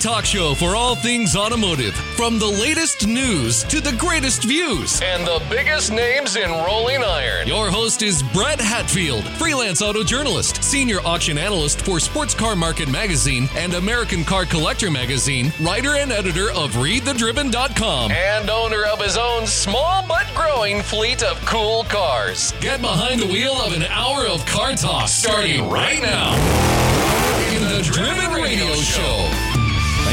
talk show for all things automotive, from the latest news to the greatest views and the biggest names in rolling iron. Your host is Brett Hatfield, freelance auto journalist, senior auction analyst for Sports Car Market Magazine and American Car Collector Magazine, writer and editor of ReadTheDriven.com, and owner of his own small but growing fleet of cool cars. Get behind the wheel of an hour of car talk starting right now in the Driven Radio Show.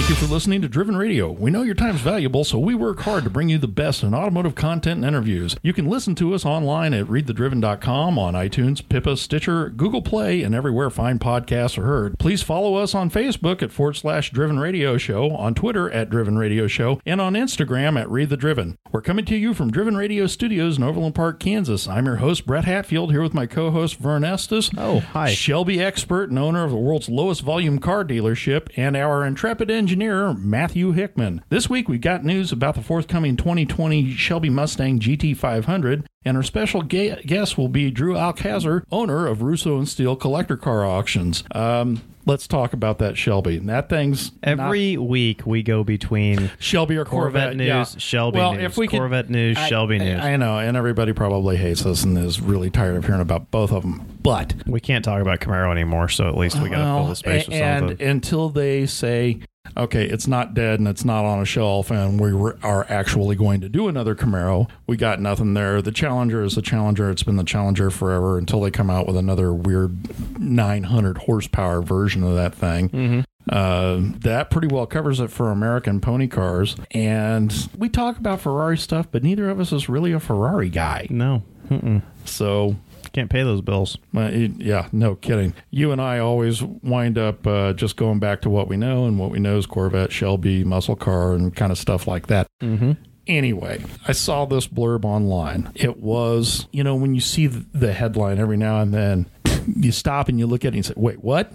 Thank you for listening to Driven Radio. We know your time's valuable, so we work hard to bring you the best in automotive content and interviews. You can listen to us online at readthedriven.com, on iTunes, Pippa, Stitcher, Google Play, and everywhere fine podcasts are heard. Please follow us on Facebook at forward slash Driven Radio Show, on Twitter at Driven Radio Show, and on Instagram at Read the Driven. We're coming to you from Driven Radio Studios in Overland Park, Kansas. I'm your host, Brett Hatfield, here with my co host, Vern Estes. Oh, hi. Shelby expert and owner of the world's lowest volume car dealership, and our intrepid engineer, Matthew Hickman. This week, we've got news about the forthcoming 2020 Shelby Mustang GT500, and our special ga- guest will be Drew Alcazar, owner of Russo and Steele Collector Car Auctions. Um, let's talk about that Shelby. That thing's not- Every week we go between Shelby or Corvette, Corvette, news, yeah. Shelby well, news, if we could- Corvette news, I- Shelby I- news. I know, and everybody probably hates us and is really tired of hearing about both of them. But we can't talk about Camaro anymore, so at least we got to fill the space and something. until they say, okay, it's not dead and it's not on a shelf, and we re- are actually going to do another Camaro, we got nothing there. The Challenger is the Challenger. It's been the Challenger forever until they come out with another weird 900 horsepower version of that thing. Mm-hmm. Uh, that pretty well covers it for American pony cars. And we talk about Ferrari stuff, but neither of us is really a Ferrari guy. no, Mm-mm. So can't pay those bills. uh, yeah, no kidding. You and I always wind up uh, just going back to what we know, and what we know is Corvette, Shelby, muscle car, and kind of stuff like that. Mm-hmm. Anyway, I saw this blurb online. It was, you know, when you see the headline every now and then, you stop and you look at it and you say, wait, what?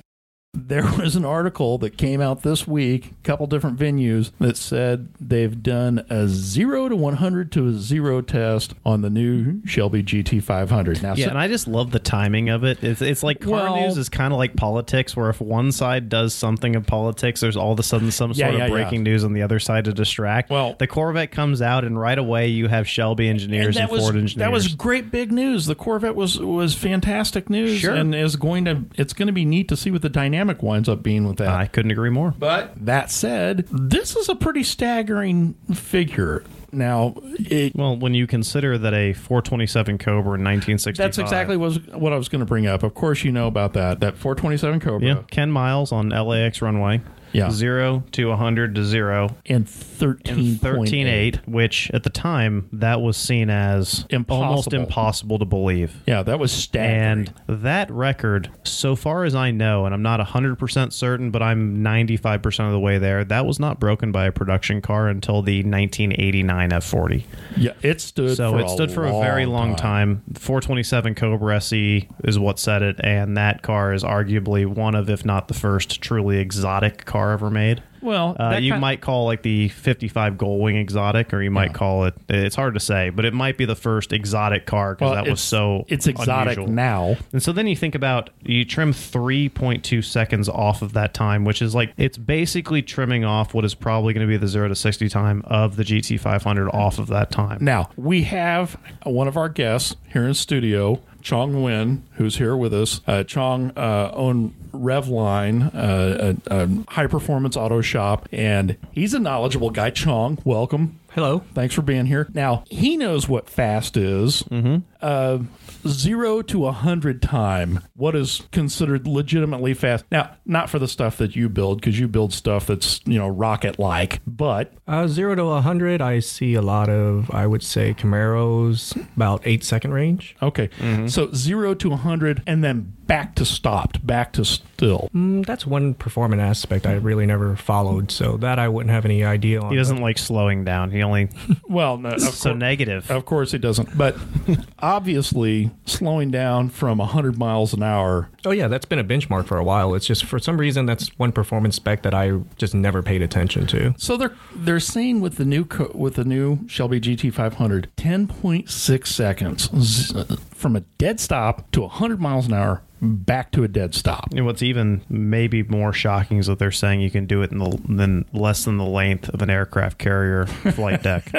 There was an article that came out this week, a couple different venues, that said they've done a zero to 100 to a zero test on the new Shelby GT500. Now, Yeah, so- and I just love the timing of it. It's, it's like car Well- news is kind of like politics, where if one side does something of politics, there's all of a sudden some Yeah, sort yeah, of breaking news on the other side to distract. Well- the Corvette comes out, and right away you have Shelby engineers and, that was Ford engineers. that was great big news. The Corvette was was fantastic news, Sure. and is going to it's going to be neat to see what the dynamic winds up being with that. I couldn't agree more. But that said, this is a pretty staggering figure. Now, it, Well, when you consider that a 427 Cobra in 1965. that's exactly was what I was going to bring up. Of course, you know about that. That 427 Cobra Yeah, Ken Miles on LAX runway. Yeah. Zero to 100 to zero and in 13 13.8, which at the time, that was seen as Impossible. almost impossible to believe. Yeah, that was staggering. And that record, so far as I know, and I'm not 100% certain, but I'm 95% of the way there, that was not broken by a production car until the 1989 F40. yeah, it stood. So for it stood a for a very long time. 427 Cobra SE is what set it, and that car is arguably one of, if not the first, truly exotic car ever made. Well, Uh, you might call like the 55 Gullwing exotic, or you might call it. It's hard to say, but it might be the first exotic car because well, that was so. It's exotic unusual. now. And so then you think about you trim 3.2 seconds off of that time, which is like it's basically trimming off what is probably going to be the 0 to 60 time of the GT500 off of that time. Now, we have one of our guests here in studio, Chong Win, who's here with us. Uh, Chong uh, owned Revline, uh, a, a high performance auto shop, and he's a knowledgeable guy. Chong, welcome. Hello. Thanks for being here. Now, he knows what fast is. Mm-hmm. Uh, zero to a hundred time. What is considered legitimately fast? Now, not for the stuff that you build, because you build stuff that's you know rocket like, but Uh, zero to a 100, I see a lot of, I would say, Camaros, about eight second range. Okay. So zero to a 100 and then back to stopped, back to still. Mm, that's one performance aspect I really never followed, so that I wouldn't have any idea on. He doesn't like slowing down. He only Well, no, of, so cour- negative. of course he doesn't. But obviously, slowing down from 100 miles an hour. Oh, yeah, that's been a benchmark for a while. It's just for some reason that's one performance spec that I just never paid attention to. So they're they're saying with the new co- with the new Shelby GT500, 10.6 seconds z- from a dead stop to 100 miles an hour back to a dead stop. And what's even maybe more shocking is that they're saying you can do it in the than less than the length of an aircraft carrier flight deck.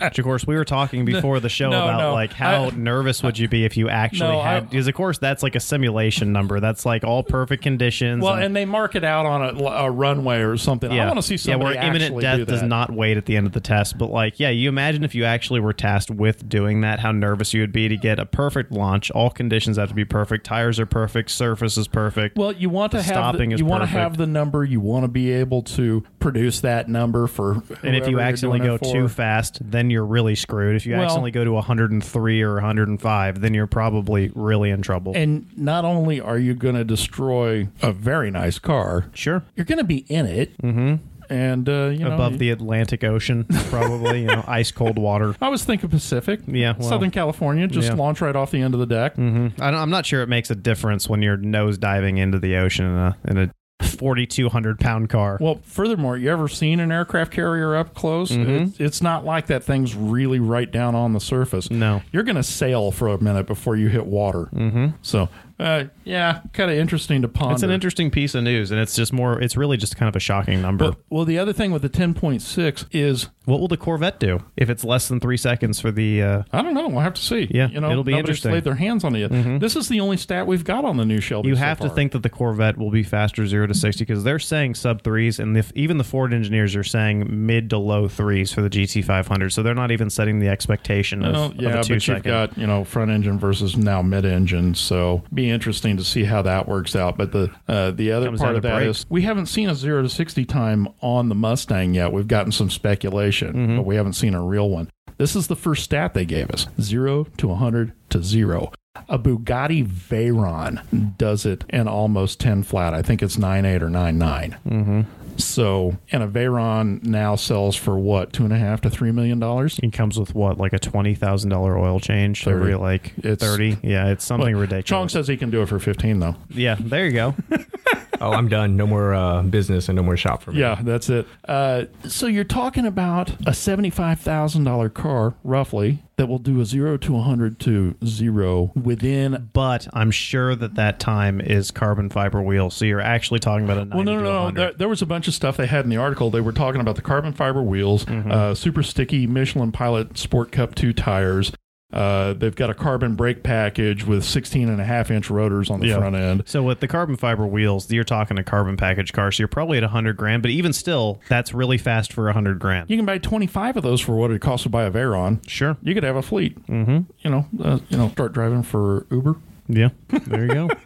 Which, of course, we were talking before the show No, about no. like how I- nervous would you be if you actually No, had? Because of course that's like a simulation number. That's like all perfect conditions. Well, and they mark it out on a, a runway or something. I want to see yeah, where imminent death do does not wait at the end of the test. But like, yeah, you imagine if you actually were tasked with doing that, how nervous you would be to get a perfect launch. All conditions have to be perfect. Tires are perfect. Surface is perfect. Well, you want to have stopping the, you want to have the number. You want to be able to produce that number for. and if you accidentally go too fast, then you're really screwed. If you Well- accidentally go to 103 or 105, then you're probably really in trouble. and not only are you going to destroy a very nice car, sure. you're going to be in it, mm-hmm. And uh, you know Above the Atlantic Ocean, probably, you know, ice cold water. I was thinking Pacific, Yeah, well, Southern California, just yeah. launch right off the end of the deck. I don't, I'm not sure it makes a difference when you're nose diving into the ocean in a, in a 4,200 pound car. Well, furthermore, you ever seen an aircraft carrier up close? Mm-hmm. It's, it's not like that thing's really right down on the surface. No. You're going to sail for a minute before you hit water. Mm-hmm. So, uh, yeah, kind of interesting to ponder. It's an interesting piece of news, and it's just more. It's really just kind of a shocking number. But, well, the other thing with the 10.6 is what will the Corvette do if it's less than three seconds for the? Uh, I don't know. We'll have to see. Yeah, you know, it'll be interesting. Mm-hmm. laid their hands on it yet. This is the only stat we've got on the new Shelby. you so have to think that the Corvette will be faster zero to sixty because they're saying sub threes, and if even the Ford engineers are saying mid to low threes for the GT five hundred. So they're not even setting the expectation of, Well, of yeah, a but two you've got you know front engine versus now mid engine, so be interesting to see how that works out. But the uh, the other Comes part of that is we haven't seen a zero to sixty time on the Mustang yet. We've gotten some speculation, Mm-hmm. but we haven't seen a real one. This is the first stat they gave us: zero to hundred to zero. A Bugatti Veyron does it in almost ten flat. I think it's nine eight or nine Mm-hmm. So, and a Veyron now sells for what two and a half to three million dollars. It comes with what, like a twenty thousand dollar oil change 30. every like It's- thirty. Yeah, it's something ridiculous. Chong says he can do it for 15 though. yeah, there you go. Oh, I'm done. No more uh, business and no more shop for me. Yeah, that's it. Uh, so you're talking about a $75,000 car, roughly, that will do a 0 to 100 to 0 within. but I'm sure that that time is carbon fiber wheels. So you're actually talking about a 90 Well, no, to no, no. 100. There, there was a bunch of stuff they had in the article. They were talking about the carbon fiber wheels, Mm-hmm. uh, super sticky Michelin Pilot Sport Cup 2 tires. Uh, they've got a carbon brake package with 16 and a half inch rotors on the Yeah. front end. So with the carbon fiber wheels, you're talking a carbon package car. So you're probably at 100 grand, but even still, that's really fast for 100 grand. You can buy 25 of those for what it costs to buy a Veyron. Sure. You could have a fleet. Mm-hmm. You know, uh, you know, start driving for Uber. Yeah. There you go.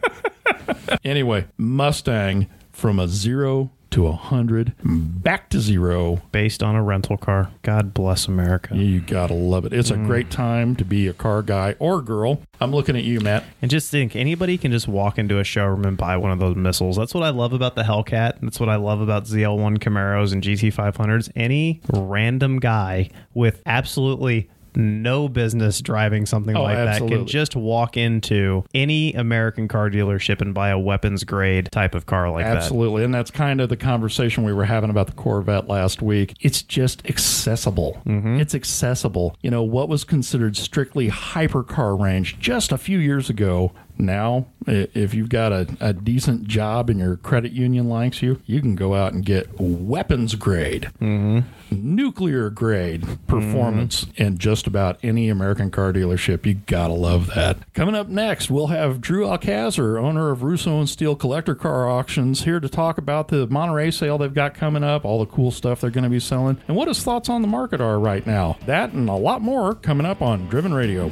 Anyway, Mustang from a zero to a hundred, back to zero. Based on a rental car. God bless America. You gotta love it. It's a mm. great time to be a car guy or girl. I'm looking at you, Matt. And just think, anybody can just walk into a showroom and buy one of those missiles. That's what I love about the Hellcat. That's what I love about ZL1 Camaros and GT500s. Any random guy with absolutely no business driving something Oh, like that absolutely. can just walk into any American car dealership and buy a weapons grade type of car like that. Absolutely. And that's kind of the conversation we were having about the Corvette last week. It's just accessible. Mm-hmm. It's accessible. You know, what was considered strictly hypercar range just a few years ago. Now, if you've got a, a decent job and your credit union likes you, you can go out and get weapons grade, mm-hmm. nuclear grade performance mm-hmm. in just about any American car dealership. You gotta love that. Coming up next, we'll have Drew Alcazar, owner of Russo and Steele Collector Car Auctions, here to talk about the Monterey sale they've got coming up, all the cool stuff they're going to be selling, and what his thoughts on the market are right now. That and a lot more coming up on Driven Radio.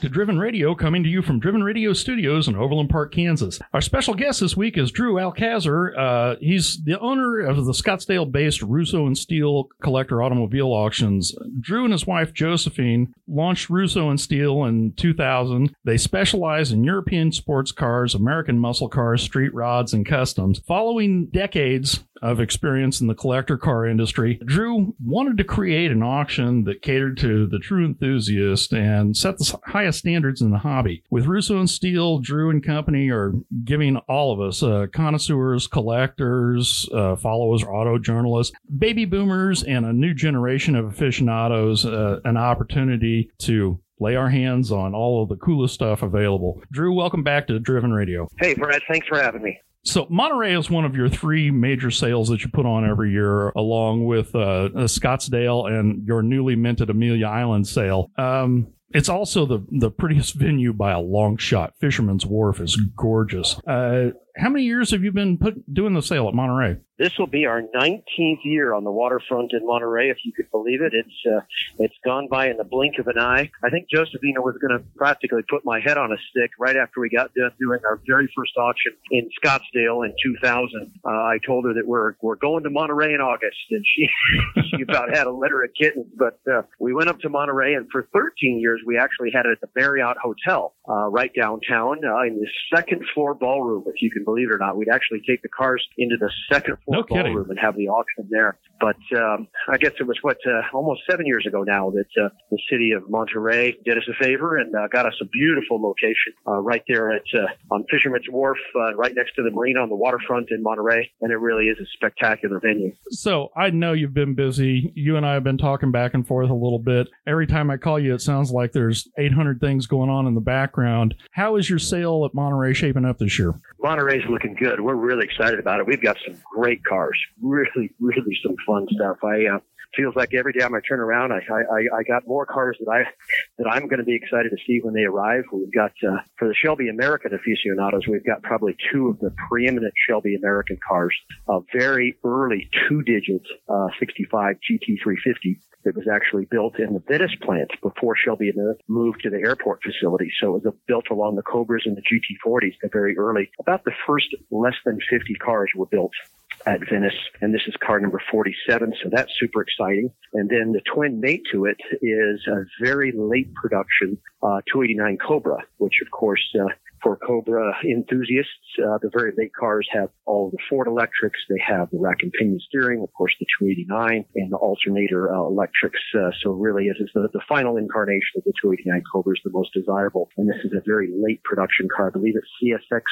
Back to Driven Radio, coming to you from Driven Radio Studios in Overland Park, Kansas. Our special guest this week is Drew Alcazar. Uh, he's the owner of the Scottsdale-based Russo and Steele Collector Automobile Auctions. Drew and his wife Josephine launched Russo and Steele in 2000. They specialize in European sports cars, American muscle cars, street rods, and customs. Following decades of experience in the collector car industry, Drew wanted to create an auction that catered to the true enthusiast and set the highest standards in the hobby. With Russo and Steele, Drew and Company are giving all of us, uh, connoisseurs, collectors, uh, followers, auto journalists, baby boomers, and a new generation of aficionados uh, an opportunity to lay our hands on all of the coolest stuff available. Drew, welcome back to Driven Radio. Hey, Brad, thanks for having me. So Monterey is one of your three major sales that you put on every year, along with uh, Scottsdale and your newly minted Amelia Island sale. Um, it's also the the prettiest venue by a long shot. Fisherman's Wharf is gorgeous. Uh, how many years have you been put, doing the sale at Monterey? This will be our 19th year on the waterfront in Monterey, if you could believe it. It's uh, it's gone by in the blink of an eye. I think Josephina was going to practically put my head on a stick right after we got done doing our very first auction in Scottsdale in 2000. Uh, I told her that we're we're going to Monterey in August, and she she about had a litter of kittens. But uh, we went up to Monterey, and for 13 years we actually had it at the Marriott Hotel uh, right downtown uh, in the second floor ballroom, if you can believe it or not. We'd actually take the cars into the second floor no ballroom and have the auction there. But um, I guess it was what uh, almost seven years ago now that uh, the city of Monterey did us a favor and uh, got us a beautiful location uh, right there at uh, on Fisherman's Wharf, uh, right next to the marina on the waterfront in Monterey, and it really is a spectacular venue. So I know you've been busy. You and I have been talking back and forth a little bit. Every time I call you, it sounds like there's 800 things going on in the background. How is your sale at Monterey shaping up this year? Monterey's looking good. We're really excited about it. We've got some great cars, really, really some fun stuff. I uh, feels like every time I turn around, I I, I got more cars that I that I'm going to be excited to see when they arrive. We've got uh, for the Shelby American aficionados, we've got probably two of the preeminent Shelby American cars, a very early two-digit uh, 65 GT350 that was actually built in the Venice plant before Shelby moved to the airport facility. So it was built along the Cobras and the GT40s, the very early. About the first less than 50 cars were built at Venice, and this is car number 47, so that's super exciting. And then the twin mate to it is a very late production uh, 289 Cobra, which of course uh, for Cobra enthusiasts. Uh, the very late cars have all the Ford electrics. They have the rack and pinion steering, of course, the 289 and the alternator uh, electrics. Uh, so really, it is the, the final incarnation of the 289 Cobra is the most desirable. And this is a very late production car. I believe it's CSX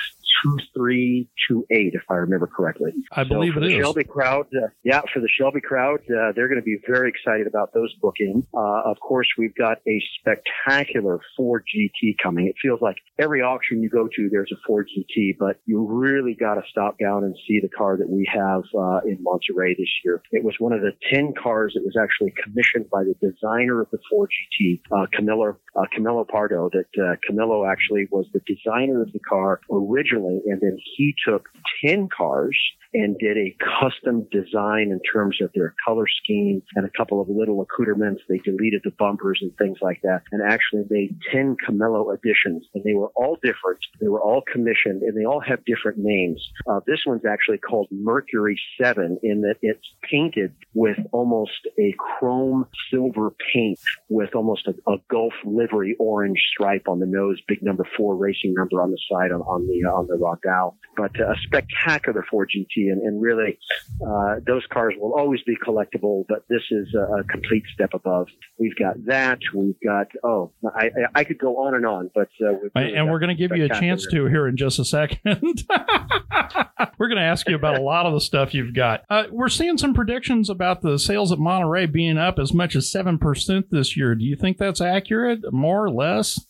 2328, if I remember correctly. I believe so it the is. Shelby crowd, uh, yeah, for the Shelby crowd, uh, they're going to be very excited about those bookings. Uh, of course, we've got a spectacular Ford GT coming. It feels like every auction you go to, there's a Ford GT, but you really got to stop down and see the car that we have uh, in Monterey this year. It was one of the 10 cars that was actually commissioned by the designer of the Ford GT, uh, Camilo, uh, Camilo Pardo, that uh, Camilo actually was the designer of the car originally, and then he took 10 cars and did a custom design in terms of their color scheme and a couple of little accoutrements. They deleted the bumpers and things like that and actually made 10 Camilo editions and they were all different. They were all commissioned and they all have different names. Uh, this one's actually called Mercury 7 in that it's painted with almost a chrome silver paint with almost a, a Gulf livery orange stripe on the nose, big number four racing number on the side on, on the, uh, on the Rockdale, but uh, a spectacular Ford GT and, and really, uh, those cars will always be collectible, but this is a, a, complete step above. We've got that. We've got, oh, I, I, I could go on and on, but. Uh, really and we're going to give you a chance to here in just a second. we're going to ask you about a lot of the stuff you've got. Uh, we're seeing some predictions about the sales at Monterey being up as much as 7% this year. Do you think that's accurate, more or less?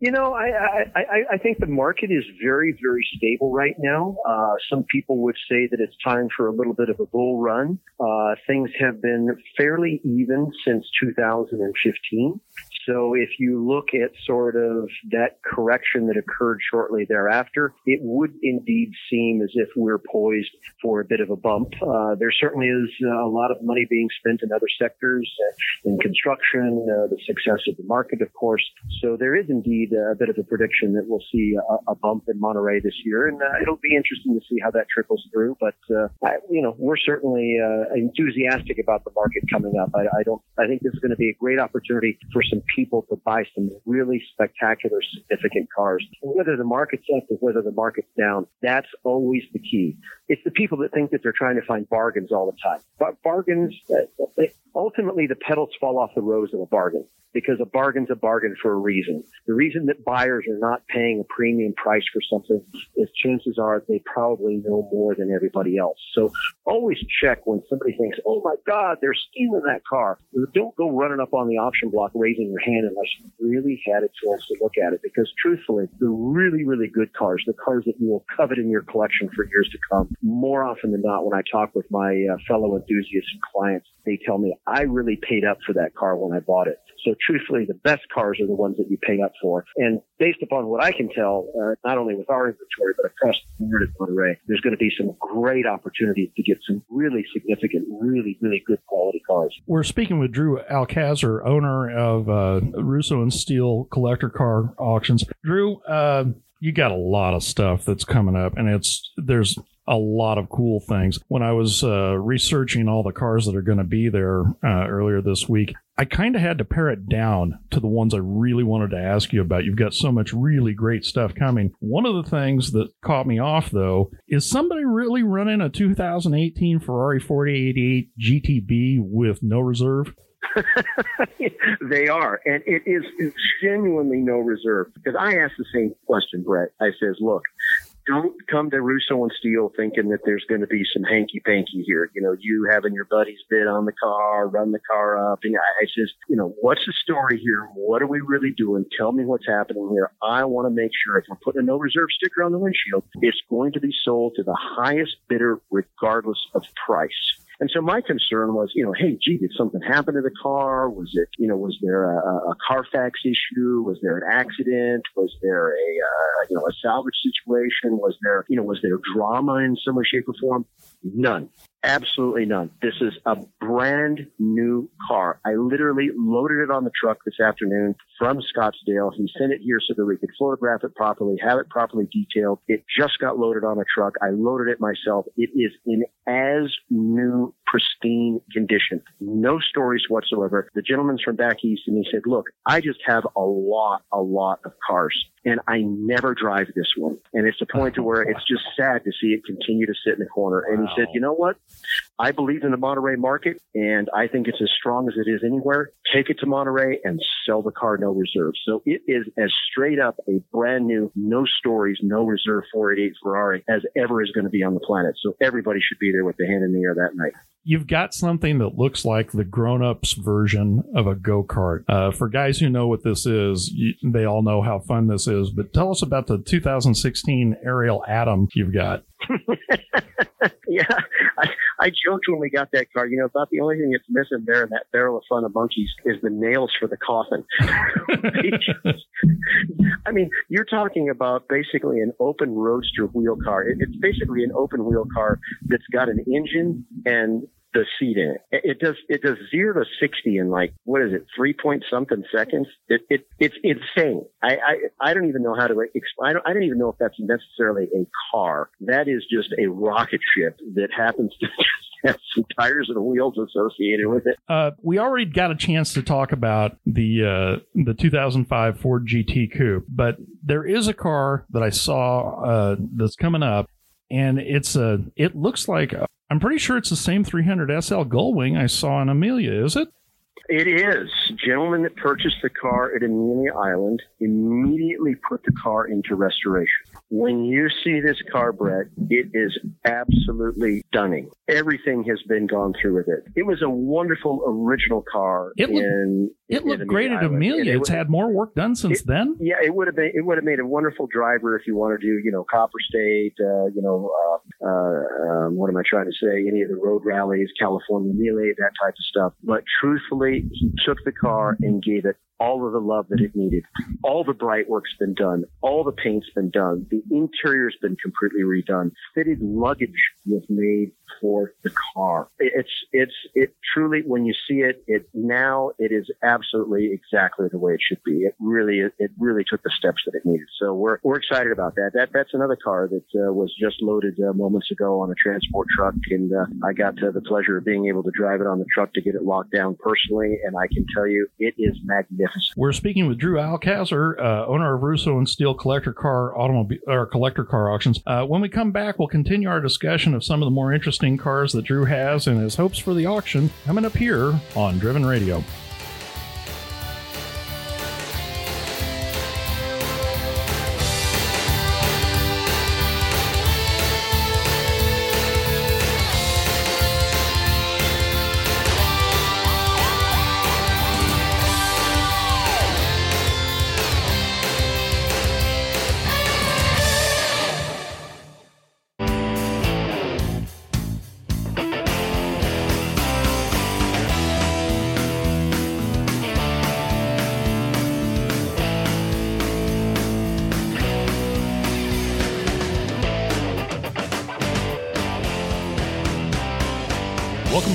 You know, I, I, I think the market is very, very stable right now. Uh, some people would say that it's time for a little bit of a bull run. Uh, things have been fairly even since 2015. So if you look at sort of that correction that occurred shortly thereafter, it would indeed seem as if we're poised for a bit of a bump. Uh, there certainly is uh, a lot of money being spent in other sectors, uh, in construction, uh, the success of the market, of course. So there is indeed a bit of a prediction that we'll see a, a bump in Monterey this year, and uh, it'll be interesting to see how that trickles through. But uh, I, you know, we're certainly enthusiastic about the market coming up. I, I don't. I think this is going to be a great opportunity for some people to buy some really spectacular, significant cars. Whether the market's up or whether the market's down, that's always the key. It's the people that think that they're trying to find bargains all the time. But bargains, uh, ultimately, the petals fall off the rose of a bargain because a bargain's a bargain for a reason. The reason that buyers are not paying a premium price for something is chances are they probably know more than everybody else. So always check when somebody thinks, oh my God, they're stealing that car. Don't go running up on the auction block raising your hand unless you really had a chance to look at it because truthfully, the really, really good cars, the cars that you will covet in your collection for years to come, more often than not, when I talk with my uh, fellow enthusiasts and clients, they tell me I really paid up for that car when I bought it. So truthfully, the best cars are the ones that you pay up for. And based upon what I can tell, uh, not only with our inventory, but across the board at Monterey, there's going to be some great opportunities to get some really significant, really, really good quality cars. We're speaking with Drew Alcazar, owner of uh, Russo and Steele collector car auctions. Drew, uh, you got a lot of stuff that's coming up, and it's there's a lot of cool things. When I was uh, researching all the cars that are going to be there uh, earlier this week, I kind of had to pare it down to the ones I really wanted to ask you about. You've got so much really great stuff coming. One of the things that caught me off, though, is somebody really running a 2018 Ferrari 488 GTB with no reserve? they are, and it is genuinely no reserve. Because I asked the same question, Brett. I says, "Look, don't come to Russo and Steele thinking that there's going to be some hanky panky here. You know, you having your buddies bid on the car, run the car up. And I, I just, you know, what's the story here? What are we really doing? Tell me what's happening here. I want to make sure if we're putting a no reserve sticker on the windshield, it's going to be sold to the highest bidder regardless of price. And so my concern was, you know, hey, gee, did something happen to the car? Was it, you know, was there a, a Carfax issue? Was there an accident? Was there a, uh, you know, a salvage situation? Was there, you know, was there drama in some way, shape, or form? None. Absolutely none. This is a brand new car. I literally loaded it on the truck this afternoon from Scottsdale. He sent it here so that we could photograph it properly, have it properly detailed. It just got loaded on a truck. I loaded it myself. It is in as new, pristine condition. No stories whatsoever. The gentleman's from back east and he said, look, I just have a lot, a lot of cars and I never drive this one. And it's a point to where it's just sad to see it continue to sit in the corner. And he said, you know what? I believe in the Monterey market and I think it's as strong as it is anywhere. Take it to Monterey and sell the car no reserve. So it is as straight up a brand new, no stories, no reserve 488 Ferrari as ever is going to be on the planet. So everybody should be there with the hand in the air that night you've got something that looks like the grown-ups version of a go-kart. Uh, for guys who know what this is, you, they all know how fun this is. But tell us about the 2016 Ariel Atom you've got. yeah, I, I joked when we got that car. You know, about the only thing that's missing there in that barrel of fun of monkeys is the nails for the coffin. I mean, you're talking about basically an open roadster wheel car. It, it's basically an open wheel car that's got an engine and the seat in it. It does it does zero to sixty in like what is it three point something seconds. It, it it's insane. I, I I don't even know how to explain. I don't, I don't even know if that's necessarily a car. That is just a rocket ship that happens to have some tires and wheels associated with it. Uh, we already got a chance to talk about the uh, the 2005 Ford GT Coupe, but there is a car that I saw uh, that's coming up, and it's a. It looks like I'm pretty sure it's the same 300 SL Gullwing I saw in Amelia, is it? It is. Gentleman that purchased the car at Amelia Island immediately put the car into restoration. When you see this car, Brett, it is absolutely stunning. Everything has been gone through with it. It was a wonderful original car. It in, it looked great at Amelia. It it's had more work done since it, then. Yeah, it would have been. It would have made a wonderful driver if you want to do, you know, Copper State, uh, you know, uh, uh, um, what am I trying to say? Any of the road rallies, California Mille, that type of stuff. But truthfully, he took the car and gave it all of the love that it needed. All the bright work's been done. All the paint's been done. The interior's been completely redone. Fitted luggage was made for the car. It's, it's, it truly, when you see it, it now it is absolutely exactly the way it should be. It really, it really took the steps that it needed. So we're, we're excited about that. That, that's another car that uh, was just loaded uh, moments ago on a transport truck. And uh, I got uh, the pleasure of being able to drive it on the truck to get it locked down personally. And I can tell you, it is magnificent. We're speaking with Drew Alcazar, uh, owner of Russo and Steele Collector Car Automobile or Collector Car Auctions. Uh, when we come back, we'll continue our discussion of some of the more interesting cars that Drew has and his hopes for the auction coming up here on Driven Radio.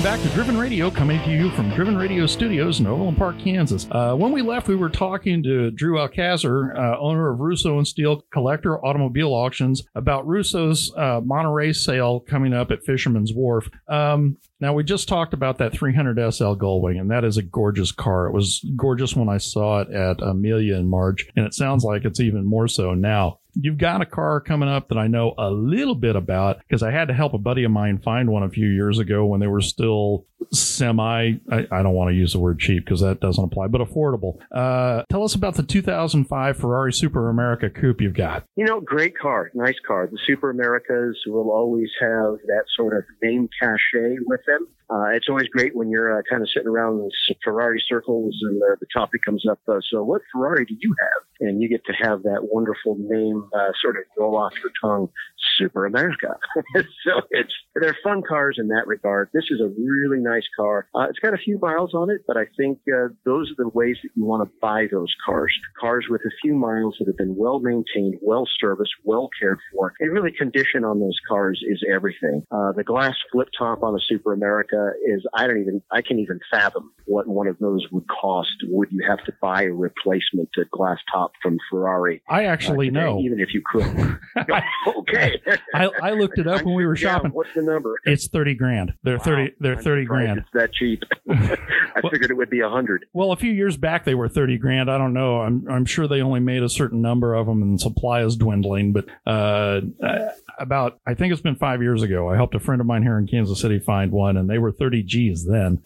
Back to Driven Radio, coming to you from Driven Radio Studios in Overland Park, Kansas. Uh, when we left, we were talking to Drew Alcazar, uh, owner of Russo and Steele Collector Automobile Auctions, about Russo's uh, Monterey sale coming up at Fisherman's Wharf. Um, now, we just talked about that 300 SL Gullwing, and that is a gorgeous car. It was gorgeous when I saw it at Amelia in March, and it sounds like it's even more so now you've got a car coming up that I know a little bit about because I had to help a buddy of mine find one a few years ago when they were still semi, I, I don't want to use the word cheap because that doesn't apply, but affordable. Uh, tell us about the 2005 Ferrari Super America Coupe you've got. You know, great car, nice car. The Super Americas will always have that sort of name cachet with them. Uh, it's always great when you're uh, kind of sitting around in Ferrari circles and uh, the topic comes up. Uh, so, what Ferrari do you have? And you get to have that wonderful name uh, sort of roll off your tongue, Super America. so it's they're fun cars in that regard. This is a really nice car. Uh, it's got a few miles on it, but I think those are the ways that you want to buy those cars. Cars with a few miles that have been well maintained, well serviced, well cared for. And really, condition on those cars is everything. the glass flip top on a Super America uh, is I don't even I can even fathom what one of those would cost. Would you have to buy a replacement to glass top from Ferrari? I actually uh, today, know. Even if you could. okay. I, I looked it up when we were shopping. What's the number? It's thirty grand. They're Wow. thirty. They're I'm thirty grand. It's that cheap. I Well- figured it would be a hundred. Well, a few years back they were thirty grand. I don't know. I'm I'm sure they only made a certain number of them, and supply is dwindling. But uh, uh, about I think it's been five years ago. I helped a friend of mine here in Kansas City find one, and they were thirty G's then.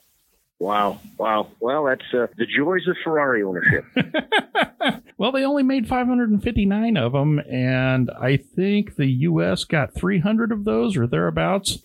Wow, wow. Well, that's uh, the joys of Ferrari ownership. Well, they only made 559 of them, and I think the U.S. got 300 of those or thereabouts.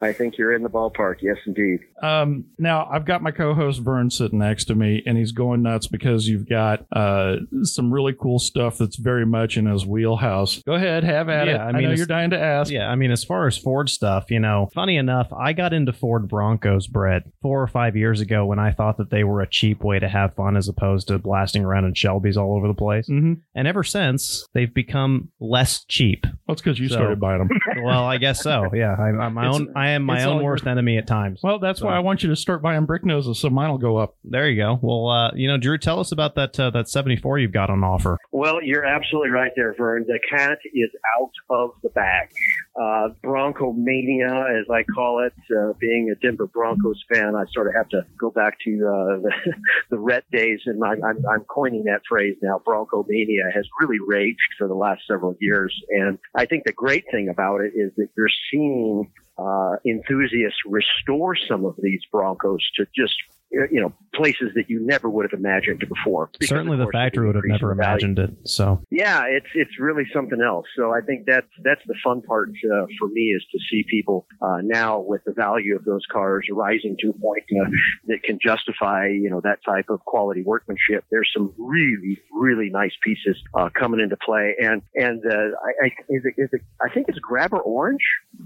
I think you're in the ballpark. Yes, indeed. Um, now I've got my co-host Vern sitting next to me, and he's going nuts because you've got uh, some really cool stuff that's very much in his wheelhouse. Go ahead, have at it. Yeah, I I, mean, know you're dying to ask. Yeah, I mean, as far as Ford stuff, you know, funny enough, I got into Ford Broncos, Brett, four or five years ago when I thought that they were a cheap way to have fun as opposed to blasting around in Shelby's all over the place. Mm-hmm. And ever since, they've become less cheap. That's because you So- started buying them. well, I guess so. Yeah, I, I'm my It's- own. I am my it's own all worst enemy at times. well, that's why I want you to start buying brick noses so mine will go up. There you go. Well, uh, you know, Drew, tell us about that uh, that 74 you've got on offer. Well, you're absolutely right there, Vern. The cat is out of the bag. Uh, Bronco mania, as I call it, uh, being a Denver Broncos fan, I sort of have to go back to uh, the, the Ret days, and I'm, I'm, I'm coining that phrase now. Bronco mania has really raged for the last several years, and I think the great thing about it is that you're seeing uh, enthusiasts restore some of these Broncos to just you know places that you never would have imagined before. Certainly, the factory would have never value. imagined it. So, Yeah, it's it's really something else. So I think that's that's the fun part uh, for me is to see people uh, now with the value of those cars rising to a point uh, that can justify you know that type of quality workmanship. There's some really really nice pieces uh, coming into play, and and uh, I, I is it, is it I think it's grabber orange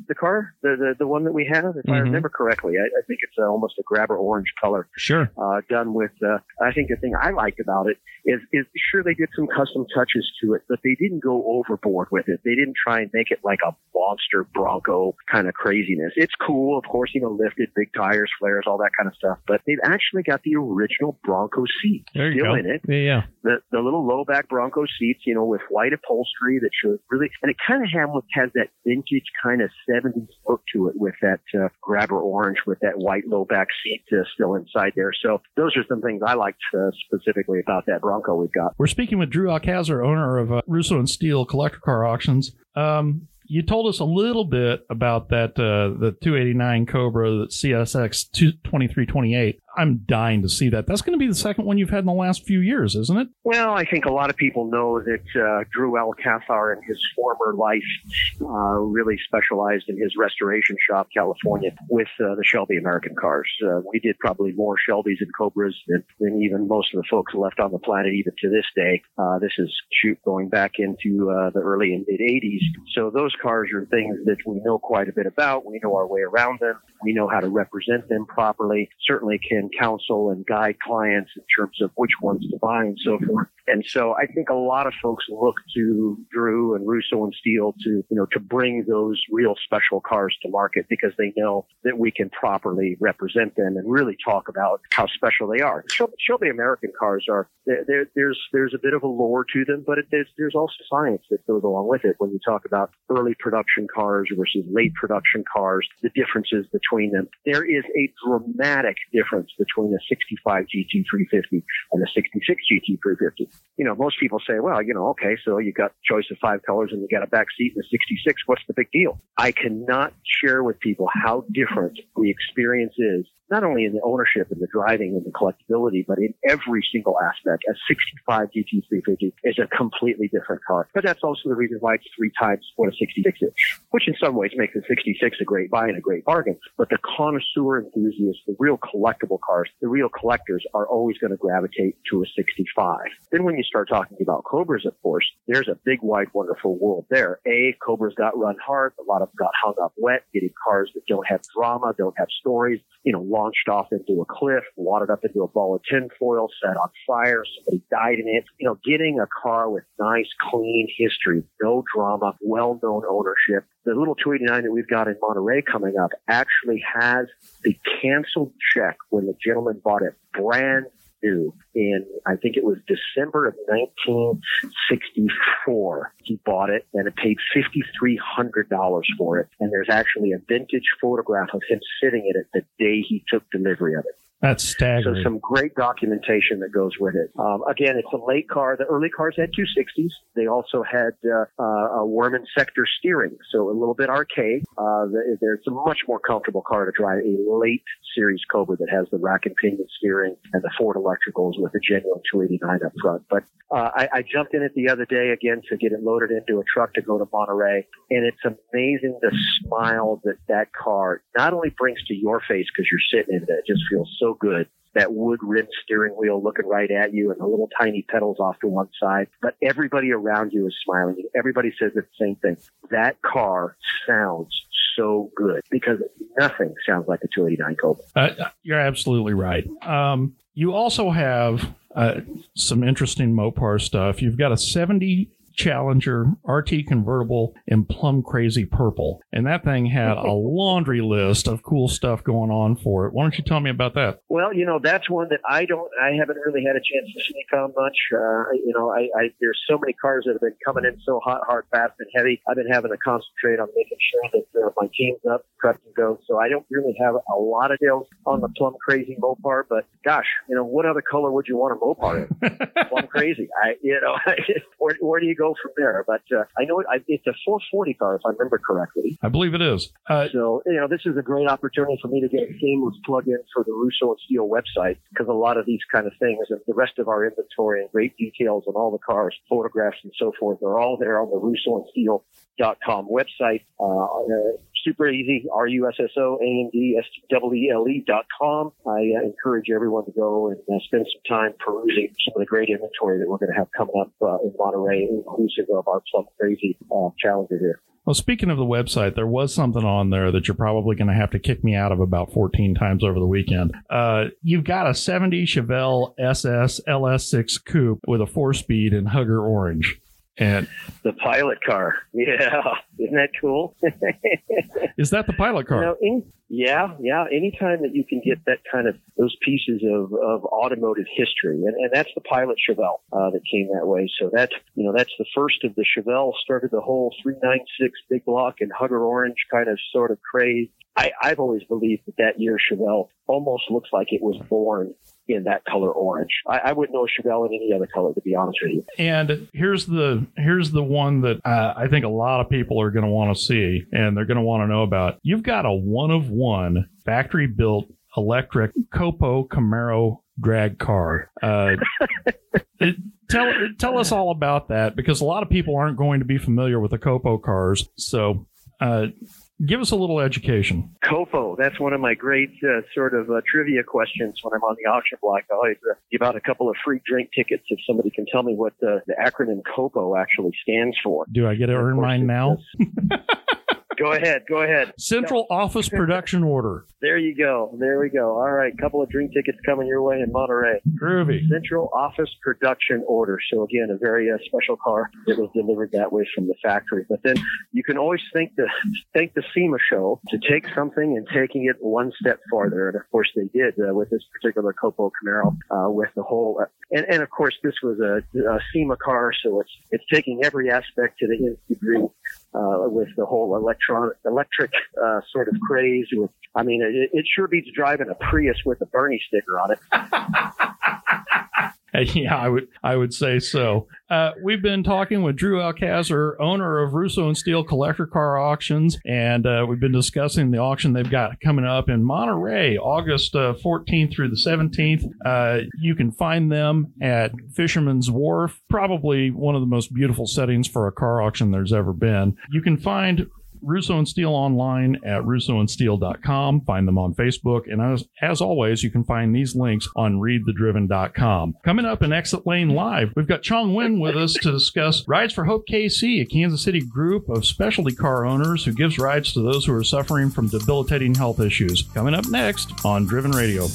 the car the the, the one that we have if I Mhm. remember correctly. I, I think it's uh, almost a grabber orange color. Sure. uh, done with. Uh, I think the thing I like about it is, is sure they did some custom touches to it, but they didn't go overboard with it. They didn't try and make it like a monster Bronco kind of craziness. It's cool, of course, you know, lifted, big tires, flares, all that kind of stuff. But they've actually got the original Bronco seat There you still go. in it Yeah, yeah. the, the little low back Bronco seats, you know, with white upholstery that shows really, and it kind of has, has that vintage kind of 70s look to it with that uh, grabber orange with that white low back seat uh, still inside there. So those are some things I liked uh, specifically about that Bronco we've got. We're speaking with Drew Alcazar, owner of uh, Russo and Steele Collector Car Auctions. Um, you told us a little bit about that uh, the 289 Cobra, the CSX 2328. I'm dying to see that. That's going to be the second one you've had in the last few years, isn't it? Well, I think a lot of people know that uh, Drew Alcazar in his former life uh, really specialized in his restoration shop, California, with uh, the Shelby American cars. Uh, we did probably more Shelbys and Cobras than, than even most of the folks left on the planet, even to this day. Uh, this is shoot going back into uh, the early and mid 80s. So those cars are things that we know quite a bit about. We know our way around them. We know how to represent them properly. Certainly can counsel and guide clients in terms of which ones to buy and so forth. And so I think a lot of folks look to Drew and Russo and Steele to, you know, to bring those real special cars to market because they know that we can properly represent them and really talk about how special they are. Shelby, Shelby American cars are, there, there's, there's a bit of a lore to them, but it, there's, there's also science that goes along with it when you talk about early production cars versus late production cars, the differences between them. There is a dramatic difference between a 65 GT350 and a 66 GT350 you know, most people say, well, you know, okay, so you got choice of five colors and you got a back seat in a 66. What's the big deal? I cannot share with people how different the experience is, not only in the ownership and the driving and the collectability, but in every single aspect. A 65 GT350 is a completely different car. But that's also the reason why it's three times what a 66 is, which in some ways makes a 66 a great buy and a great bargain. But the connoisseur enthusiasts, the real collectible cars, the real collectors are always going to gravitate to a 65. When you start talking about Cobras, of course, there's a big, wide, wonderful world there. A, Cobras got run hard. A lot of them got hung up wet, getting cars that don't have drama, don't have stories, you know, launched off into a cliff, watered up into a ball of tinfoil, set on fire, somebody died in it. You know, getting a car with nice, clean history, no drama, well-known ownership. The little 289 that we've got in Monterey coming up actually has the canceled check when the gentleman bought it brand new in, I think it was December of 1964. He bought it and it paid $5,300 for it. And there's actually a vintage photograph of him sitting in it the day he took delivery of it. That's staggering. So some great documentation that goes with it. Um, again, it's a late car. The early cars had 260s. They also had uh, uh, a worm and sector steering, so a little bit arcade. Uh, there's a much more comfortable car to drive. A late series Cobra that has the rack and pinion steering and the Ford electricals with a genuine 289 up front. But uh, I, I jumped in it the other day again to get it loaded into a truck to go to Monterey, and it's amazing the smile that that car not only brings to your face because you're sitting in it, it just feels so good. That wood rim steering wheel looking right at you and the little tiny pedals off to one side, but everybody around you is smiling. Everybody says the same thing. That car sounds so good because nothing sounds like a 289 Cobra. Uh, you're absolutely right. Um, you also have uh, some interesting Mopar stuff. You've got a 70 Challenger RT convertible in plum crazy purple, and that thing had a laundry list of cool stuff going on for it. Why don't you tell me about that? Well, you know, that's one that I don't, I haven't really had a chance to sneak on much. Uh, you know, I, I, there's so many cars that have been coming in so hot, hard, fast, and heavy. I've been having to concentrate on making sure that uh, my team's up, prepped and go. So I don't really have a lot of deals on the plum crazy Mopar, but gosh, you know, what other color would you want a Mopar in? plum crazy. I, you know, where, where do you go from there? But, uh, I know it, I, it's a 440 car, if I remember correctly. I believe it is. Uh, So, you know, this is a great opportunity for me to get a seamless plug-in for the Russo and Steele website because a lot of these kind of things and the rest of our inventory and great details on all the cars, photographs and so forth are all there on the Russo and Steele.com website. Uh, uh, super easy, R-U-S-S-O-A-N-D-S-T-E-E-L-E dot com. I uh, encourage everyone to go and uh, spend some time perusing some of the great inventory that we're going to have coming up uh, in Monterey, inclusive of our Plum Crazy uh, Challenger here. Well, speaking of the website, there was something on there that you're probably going to have to kick me out of about 14 times over the weekend. Uh, you've got a 70 Chevelle SS LS6 coupe with a four speed and Hugger orange. And The pilot car. Yeah. Isn't that cool? is that the pilot car? You know, in, yeah, yeah. Anytime that you can get that kind of those pieces of, of automotive history, and, and that's the pilot Chevelle uh, that came that way. So that's you know that's the first of the Chevelle started the whole 396 big block and Hugger orange kind of sort of craze. I, I've always believed that that year Chevelle almost looks like it was born in that color orange. I, I wouldn't know a Chevelle in any other color, to be honest with you. And here's the here's the one that uh, I think a lot of people are going to want to see, and they're going to want to know about. You've got a one of one factory built electric Copo Camaro drag car. Uh, it, tell tell us all about that because a lot of people aren't going to be familiar with the Copo cars. So. Uh, give us a little education. COPO, that's one of my great uh, sort of uh, trivia questions when I'm on the auction block. I always uh, give out a couple of free drink tickets if somebody can tell me what the, the acronym COPO actually stands for. Do I get to earn mine now? Go ahead. Go ahead. Central Office Production Order. There you go. There we go. All right. Couple of drink tickets coming your way in Monterey. Groovy. Central Office Production Order. So again, a very uh, special car that was delivered that way from the factory. But then you can always thank the thank the SEMA show to take something and taking it one step farther. And of course they did uh, with this particular Copo Camaro uh, with the whole. Uh, and, and of course this was a, a SEMA car, so it's it's taking every aspect to the nth degree uh, with the whole electronic, electric uh, sort of craze. With, I mean, it, it sure beats driving a Prius with a Bernie sticker on it. Yeah, I would I would say so. Uh, we've been talking with Drew Alcazar, owner of Russo and Steele Collector Car Auctions, and uh, we've been discussing the auction they've got coming up in Monterey, August uh, 14th through the 17th. Uh, you can find them at Fisherman's Wharf, probably one of the most beautiful settings for a car auction there's ever been. You can find Russo and Steele online at russoandsteele.com. Find them on Facebook. And as, as always, you can find these links on readthedriven.com. Coming up in Exit Lane Live, we've got Chong Win with us to discuss Rides for Hope KC, a Kansas City group of specialty car owners who gives rides to those who are suffering from debilitating health issues. Coming up next on Driven Radio.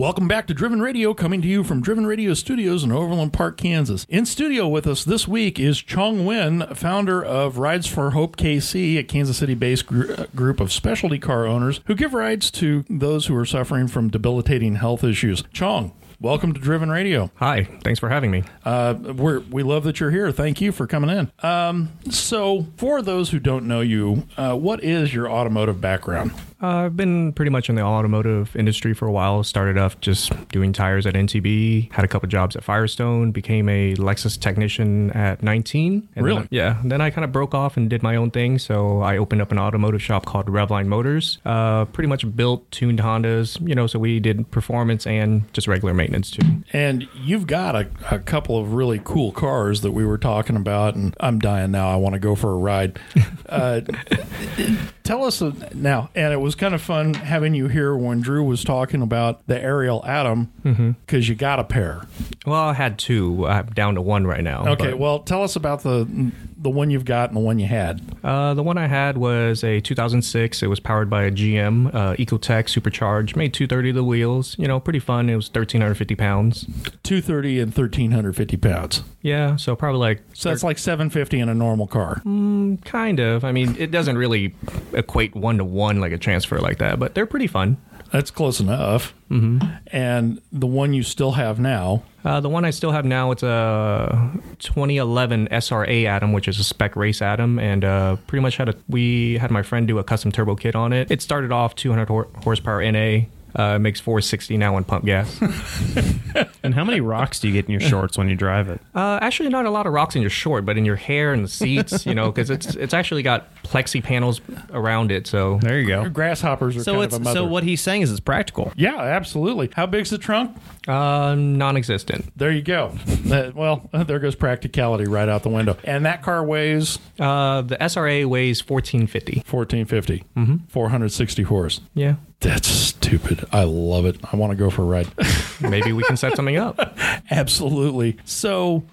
Welcome back to Driven Radio, coming to you from Driven Radio Studios in Overland Park, Kansas. In studio with us this week is Chong Win, founder of Rides for Hope KC, a Kansas City based gr- group of specialty car owners who give rides to those who are suffering from debilitating health issues. Chong, welcome to Driven Radio. Hi, thanks for having me. Uh, we're, we love that you're here. Thank you for coming in. Um, so, for those who don't know you, uh, what is your automotive background? Uh, I've been pretty much in the automotive industry for a while. Started off just doing tires at NTB, had a couple jobs at Firestone, became a Lexus technician at 19. And Really? Then, yeah. Then I kind of broke off and did my own thing. So I opened up an automotive shop called Revline Motors. Uh, pretty much built tuned Hondas, you know, so we did performance and just regular maintenance too. And you've got a, a couple of really cool cars that we were talking about, and I'm dying now. I want to go for a ride. uh, tell us uh, now, and it was kind of fun having you here when Drew was talking about the Ariel Atom because you got a pair. Well, I had two. I'm down to one right now. Okay, but- well, tell us about the the one you've got and the one you had. Uh, the one I had was a 2006. It was powered by a GM uh, Ecotec supercharged. Made 230 the wheels. You know, pretty fun. It was 1,350 pounds. 230 and 1350 pounds. Yeah, so probably like So that's like 750 in a normal car. kind of. I mean, it doesn't really equate one to one like a transfer like that, but they're pretty fun. That's close enough. Mm-hmm. And the one you still have now, Uh, the one I still have now, it's a 2011 SRA Atom, which is a spec race Atom, and uh, pretty much had a. We had my friend do a custom turbo kit on it. It started off 200 hor- horsepower NA. Uh, it makes 460 now on pump gas. And how many rocks do you get in your shorts when you drive it? Uh, actually, not a lot of rocks in your short, but in your hair and the seats, you know, because it's it's actually got plexi panels around it. So There you go. Grasshoppers are So kind it's of a mother. so what he's saying is it's practical. Yeah, absolutely. How big's the trunk? uh, non-existent. There you go. Uh, well, there goes practicality right out the window. And that car weighs Uh, the SRA weighs 1450. 1450, mm-hmm. 460 horse. Yeah, That's stupid. I love it. I want to go for a ride. maybe we can set something up. Absolutely. So,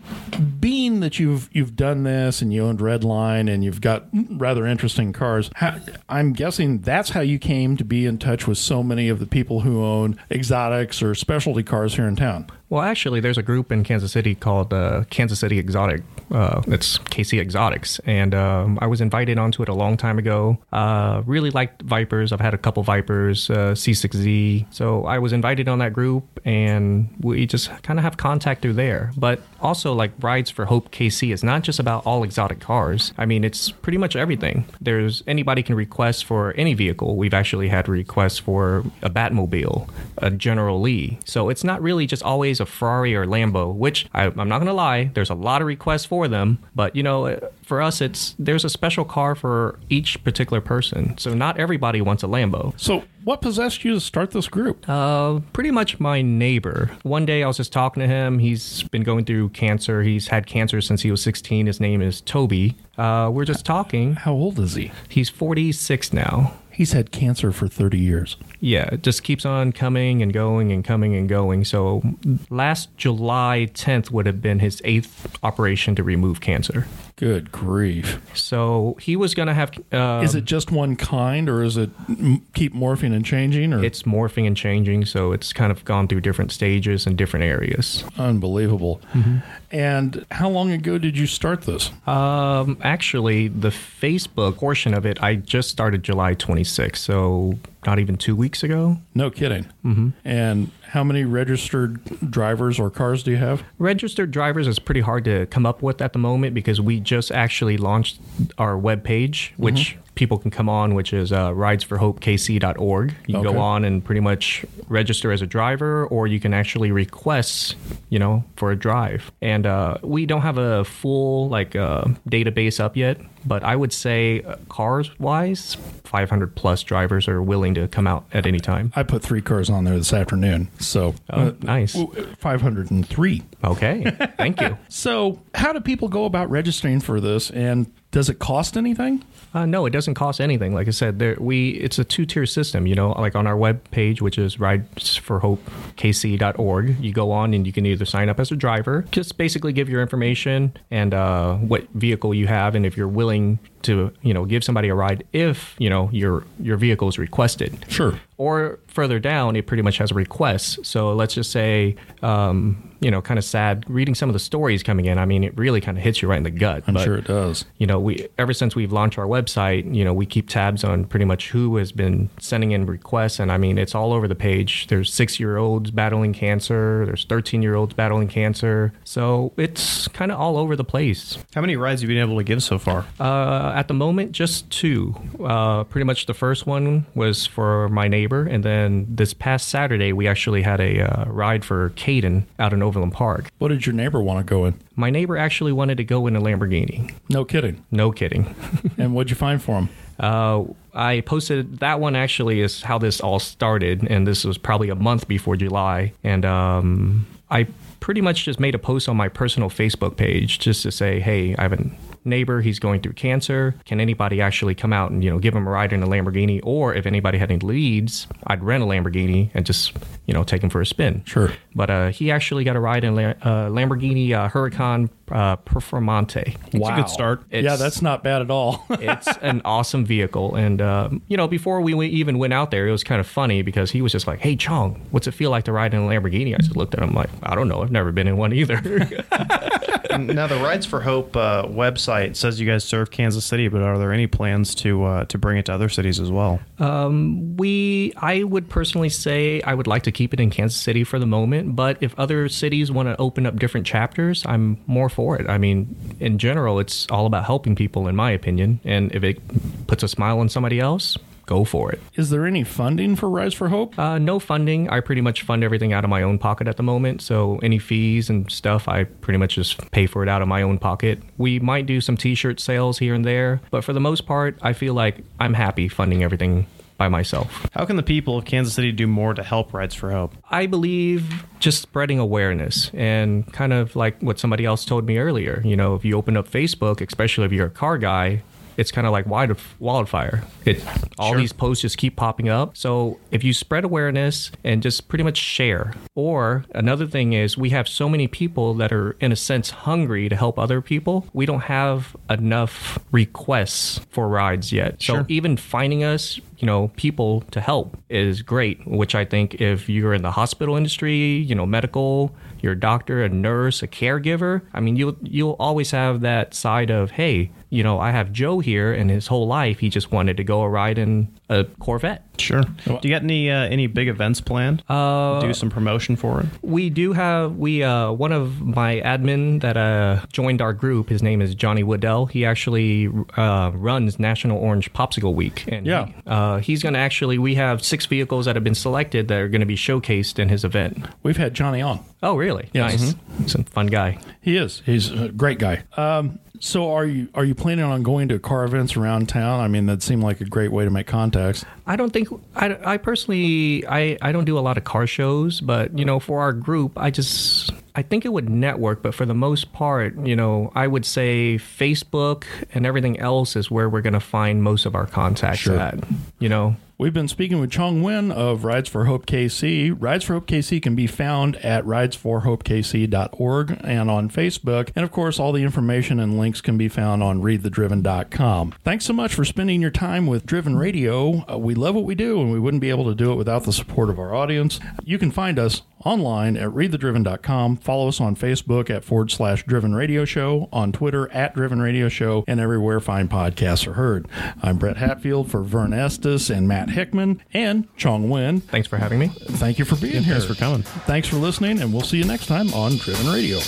being that you've you've done this and you owned Redline and you've got rather interesting cars, how, I'm guessing that's how you came to be in touch with so many of the people who own exotics or specialty cars here in town. Well, actually, there's a group in Kansas City called uh, Kansas City Exotic. Uh, it's KC Exotics, and um, I was invited onto it a long time ago. Uh, really liked Vipers. I've had a couple Vipers, uh, C6Z. So I was invited on that group, and we just kind of have contact through there. But also, like Rides for Hope KC is not just about all exotic cars. I mean, it's pretty much everything. There's anybody can request for any vehicle. We've actually had requests for a Batmobile, a General Lee. So it's not really just always a Ferrari or Lambo, which I, I'm not going to lie, there's a lot of requests for them. But, you know, for us, it's there's a special car for each particular person. So not everybody wants a Lambo. So, what possessed you to start this group? Uh, pretty much my neighbor. One day I was just talking to him. He's been going through cancer. He's had cancer since he was 16. His name is Toby. Uh, we're just talking. How old is he? He's 46 now. He's had cancer for 30 years. Yeah, it just keeps on coming and going and coming and going. So last July 10th would have been his eighth operation to remove cancer. Good grief. So he was going to have. Uh, is it just one kind or is it m- keep morphing and changing or It's morphing and changing, so it's kind of gone through different stages and different areas. unbelievable? And how long ago did you start this? Um, actually, the Facebook portion of it, I just started July 26th, so not even two weeks ago. No kidding. Mm-hmm. And how many registered drivers or cars do you have? Registered drivers is pretty hard to come up with at the moment because we just actually launched our webpage, which people can come on, which is uh, ridesforhopekc.org. You can Okay. go on and pretty much register as a driver, or you can actually request, you know, for a drive. And uh, we don't have a full like uh, database up yet, but I would say uh, cars wise, 500 plus drivers are willing to come out at any time. I put three cars on there this afternoon. So Oh, nice. 503. Okay, thank you. So, how do people go about registering for this and does it cost anything? Uh, no, it doesn't cost anything. Like I said, there we it's a two tier system. You know, like on our web page, which is ridesforhopekc.org, you go on and you can either sign up as a driver, just basically give your information and uh, what vehicle you have, and if you're willing to, you know, give somebody a ride if you know your your vehicle is requested. Sure. Or further down, it pretty much has a request. So let's just say, um, you know, kind of sad reading some of the stories coming in. I mean, it really kind of hits you right in the gut. I'm but- sure it does. you know, we ever since we've launched our website, you know, we keep tabs on pretty much who has been sending in requests, and I mean, it's all over the page. There's six-year-olds battling cancer. There's 13-year-olds battling cancer. So it's kind of all over the place. How many rides have you been able to give so far? Uh, at the moment, just two. Uh, pretty much the first one was for my neighbor, and then this past Saturday, we actually had a uh, ride for Caden out in Overland Park. What did your neighbor want to go in? My neighbor actually wanted to go in a Lamborghini. No kidding. No kidding. and what'd you find for him? Uh, I posted that one actually is how this all started, and this was probably a month before July. And um, I pretty much just made a post on my personal Facebook page just to say, hey, I have a neighbor, he's going through cancer. Can anybody actually come out and, you know, give him a ride in a Lamborghini? Or if anybody had any leads, I'd rent a Lamborghini and just, you know, take him for a spin. Sure. But uh, he actually got a ride in a uh, Lamborghini uh, Huracan uh, Performante. It's a good start. yeah, that's not bad at all. it's an awesome vehicle. And, um, you know, before we we even went out there, it was kind of funny because he was just like, hey, Chong, what's it feel like to ride in a Lamborghini? I just looked at him like, I don't know. I've never been in one either. now the Rides for Hope uh, website says you guys serve Kansas City, but are there any plans to uh, to bring it to other cities as well? we, I would personally say I would like to keep it in Kansas City for the moment. But if other cities want to open up different chapters, I'm more for it. I mean, in general, it's all about helping people, in my opinion. And if it puts a smile on somebody else, go for it. Is there any funding for Rides for Hope? Uh, no funding. I pretty much fund everything out of my own pocket at the moment. So any fees and stuff, I pretty much just pay for it out of my own pocket. We might do some T-shirt sales here and there, but for the most part, I feel like I'm happy funding everything by myself. How can the people of Kansas City do more to help Rides for Hope? I believe just spreading awareness and kind of like what somebody else told me earlier. You know, if you open up Facebook, especially if you're a car guy, it's kind of like wild, wildfire. It all Sure. these posts just keep popping up. So if you spread awareness and just pretty much share, or another thing is we have so many people that are in a sense hungry to help other people. We don't have enough requests for rides yet. So Sure. even finding us, you know, people to help is great. Which I think if you're in the hospital industry, you know, medical, you're a doctor, a nurse, a caregiver. I mean, you'll you'll always have that side of, hey, you know, I have Joe here, and his whole life he just wanted to go a ride in a Corvette. Sure. Do you got any uh, any big events planned? Uh, do some promotion for it. We do have we uh one of my admin that uh joined our group. His name is Johnny Woodell. He actually uh, runs National Orange Popsicle Week, and Yeah. he, uh, he's going to actually. We have six vehicles that have been selected that are going to be showcased in his event. We've had Johnny on. Oh, really? Yes. Nice. He's a fun guy. He is. He's a great guy. Um, so are you are you planning on going to car events around town? I mean, that seemed like a great way to make contacts. I don't think I, I personally I, I don't do a lot of car shows, but you know for our group I just I think it would network, but for the most part, you know, I would say Facebook and everything else is where we're gonna find most of our contacts Sure. at. You know, We've been speaking with Chong Wen of Rides for Hope KC. Rides for Hope KC can be found at ridesforhopekc.org and on Facebook. And of course, all the information and links can be found on readthedriven.com. Thanks so much for spending your time with Driven Radio. Uh, we love what we do, and we wouldn't be able to do it without the support of our audience. You can find us online at readthedriven.com. Follow us on Facebook at forward slash driven radio show, on Twitter at driven radio show, and everywhere fine podcasts are heard. I'm Brett Hatfield for Vern Estes and Matt Hickman and Chong Wen. thanks for having me. Thank you for being here. thanks for coming. Thanks for listening, and we'll see you next time on Driven Radio.